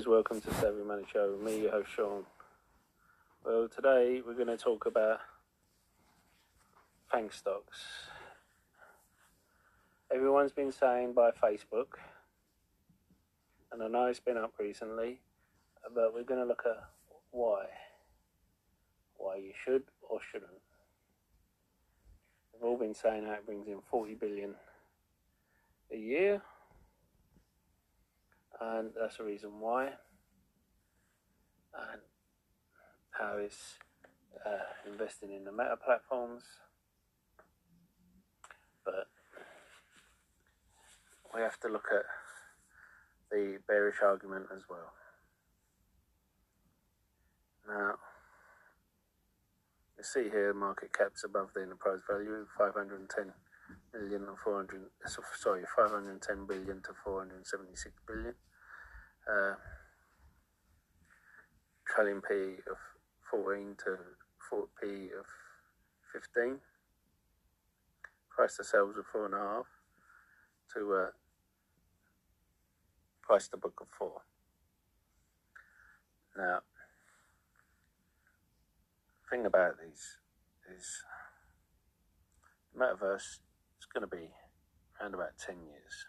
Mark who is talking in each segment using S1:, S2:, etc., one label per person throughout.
S1: guys, welcome to Savvy Money Show. Me, your host Sean. Well, today we're going to talk about FANG stocks. Everyone's been saying buy Facebook, and I know it's been up recently, but we're going to look at why. Why you should or shouldn't. We've all been saying how it brings in 40 billion a year and that's the reason why. And how it's uh, investing in the meta platforms. But we have to look at the bearish argument as well. Now you see here market caps above the enterprise value 510 million 400 sorry 510 billion to 476 billion uh, P of 14 to 4P of 15. Price to sales of four and a half to uh, price to book of four. Now, the thing about these is the metaverse is going to be around about 10 years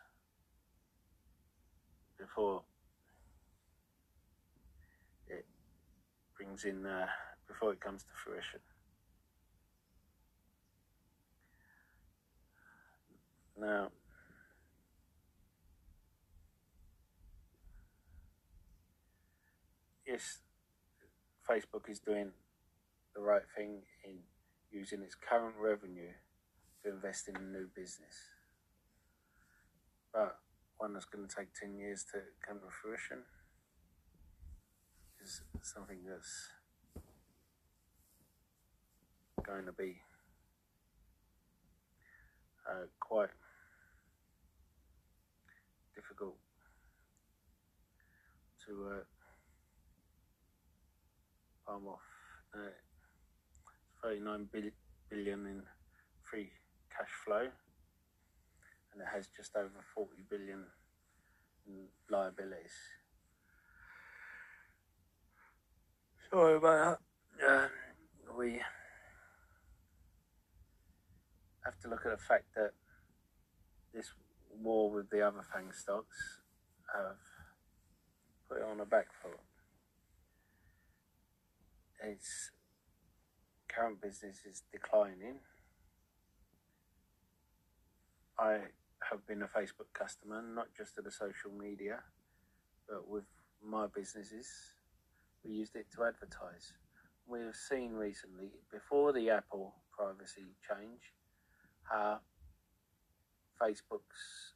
S1: before brings in uh, before it comes to fruition. Now, yes, Facebook is doing the right thing in using its current revenue to invest in a new business. But one that's going to take 10 years to come to fruition is something that's going to be uh, quite difficult to uh, palm off. Uh, 39 billion in free cash flow and it has just over 40 billion in liabilities. Sorry about that. We have to look at the fact that this war with the other FANG stocks have put it on a back foot. Its current business is declining. I have been a Facebook customer, not just to the social media, but with my businesses we used it to advertise. We've seen recently, before the Apple privacy change, how Facebook's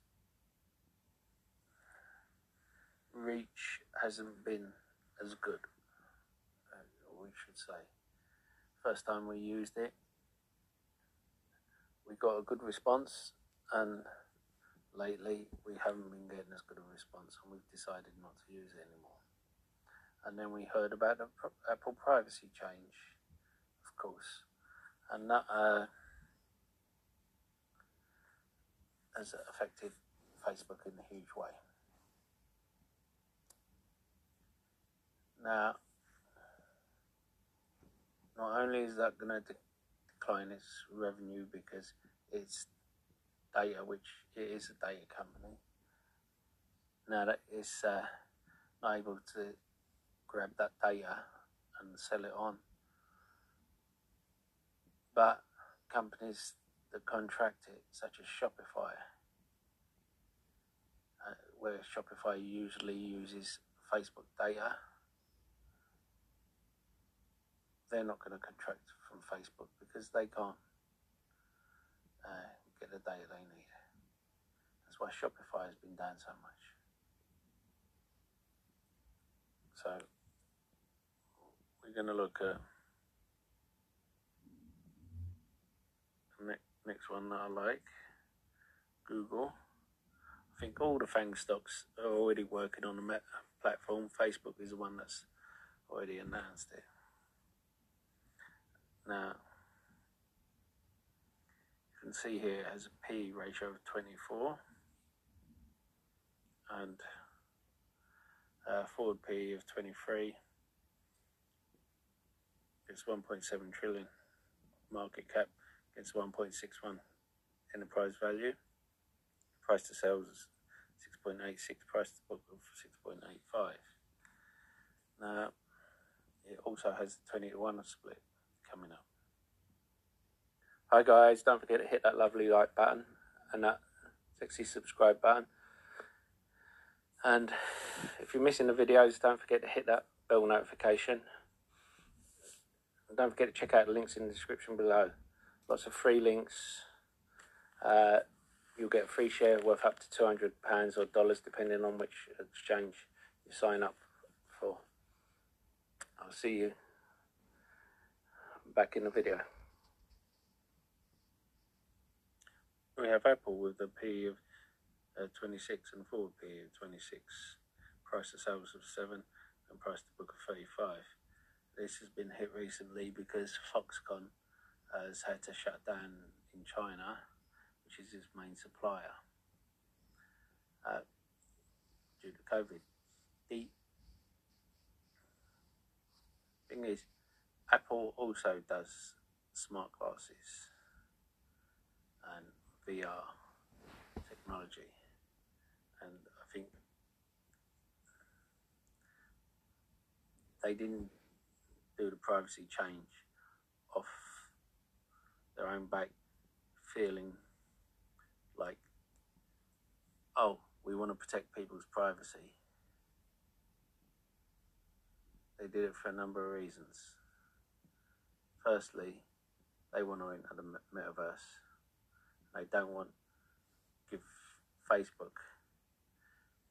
S1: reach hasn't been as good, uh, we should say. First time we used it, we got a good response, and lately we haven't been getting as good a response, and we've decided not to use it anymore and then we heard about the Apple privacy change, of course, and that uh, has affected Facebook in a huge way. Now, not only is that going to decline its revenue because it's data, which it is a data company, now that it's uh, not able to grab that data and sell it on. But companies that contract it, such as Shopify, uh, where Shopify usually uses Facebook data, they're not going to contract from Facebook because they can't uh, get the data they need. That's why Shopify has been down so much. So we're going to look at the next one that I like Google. I think all the FANG stocks are already working on the Meta platform. Facebook is the one that's already announced it. Now, you can see here it has a P ratio of 24 and Uh, forward P of 23. It's 1.7 trillion market cap against 1.61 enterprise value. Price to sales is 6.86, price to book of 6.85. Now, it also has the 20 to 1 split coming up. Hi guys, don't forget to hit that lovely like button and that sexy subscribe button. And if you're missing the videos, don't forget to hit that bell notification. And don't forget to check out the links in the description below. Lots of free links. Uh, you'll get a free share worth up to £200 or dollars, depending on which exchange you sign up for. I'll see you back in the video. We have Apple with a P of uh, 26 and forward P of 26, price to sales of 7 and price to book of 35. This has been hit recently because Foxconn has had to shut down in China, which is its main supplier, uh, due to COVID. The thing is, Apple also does smart glasses and VR technology, and I think they didn't do the privacy change off their own back, feeling like, oh, we want to protect people's privacy. They did it for a number of reasons. Firstly, they want to enter the metaverse. They don't want give Facebook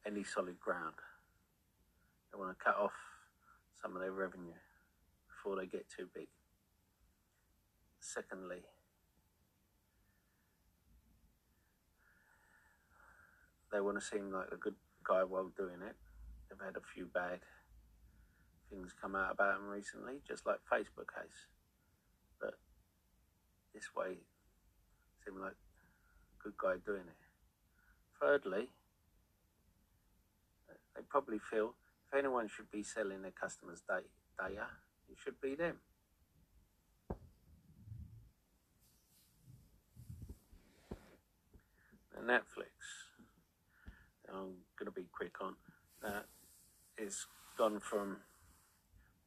S1: any solid ground. They want to cut off some of their revenue before they get too big. Secondly, they want to seem like a good guy while doing it. They've had a few bad things come out about them recently, just like Facebook has. But this way, seem like a good guy doing it. Thirdly, they probably feel if anyone should be selling their customers' data, it should be them. Netflix, I'm going to be quick on that, is gone from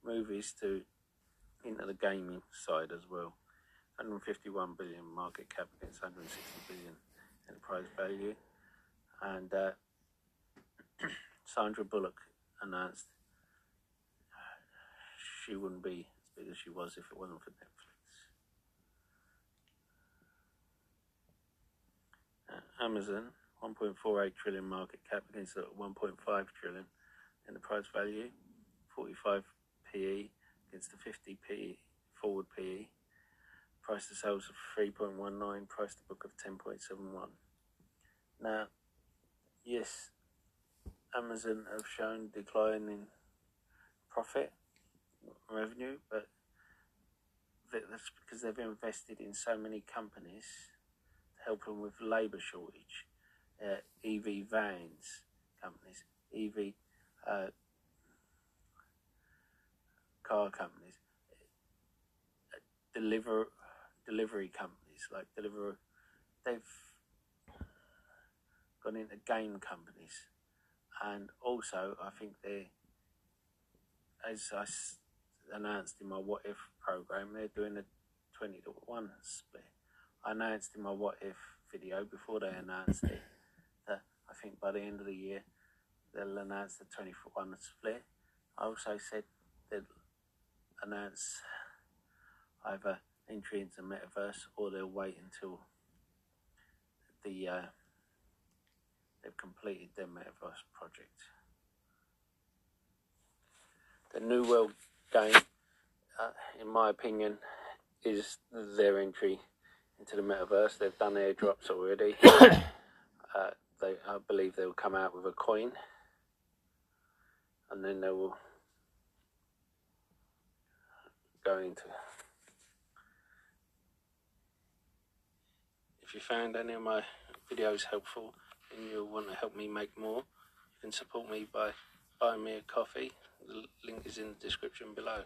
S1: movies to into the gaming side as well. 151 billion market cap against 160 billion enterprise value. And uh, Sandra Bullock announced she wouldn't be as big as she was if it wasn't for Netflix. Uh, Amazon, 1.48 trillion market cap against a 1.5 trillion enterprise value, 45 PE against the 50 PE forward PE, price to sales of 3.19, price to book of 10.71. Now, yes, Amazon have shown declining profit revenue, but that's because they've invested in so many companies to help them with labour shortage. Uh, EV vans companies, EV uh, car companies, deliver delivery companies like Deliveroo. They've gone into game companies, and also I think they, as I announced in my What If program, they're doing a 20 to 1 split. I announced in my What If video before they announced it that I think by the end of the year they'll announce the 20 to 1 split. I also said they'll announce either entry into metaverse or they'll wait until the uh, they've completed their metaverse project. The New World game, uh, in my opinion, is their entry into the metaverse. They've done airdrops already. uh, they, I believe they will come out with a coin, and then they will go into. If you found any of my videos helpful and you want to help me make more, you can support me by buying me a coffee. The link is in the description below.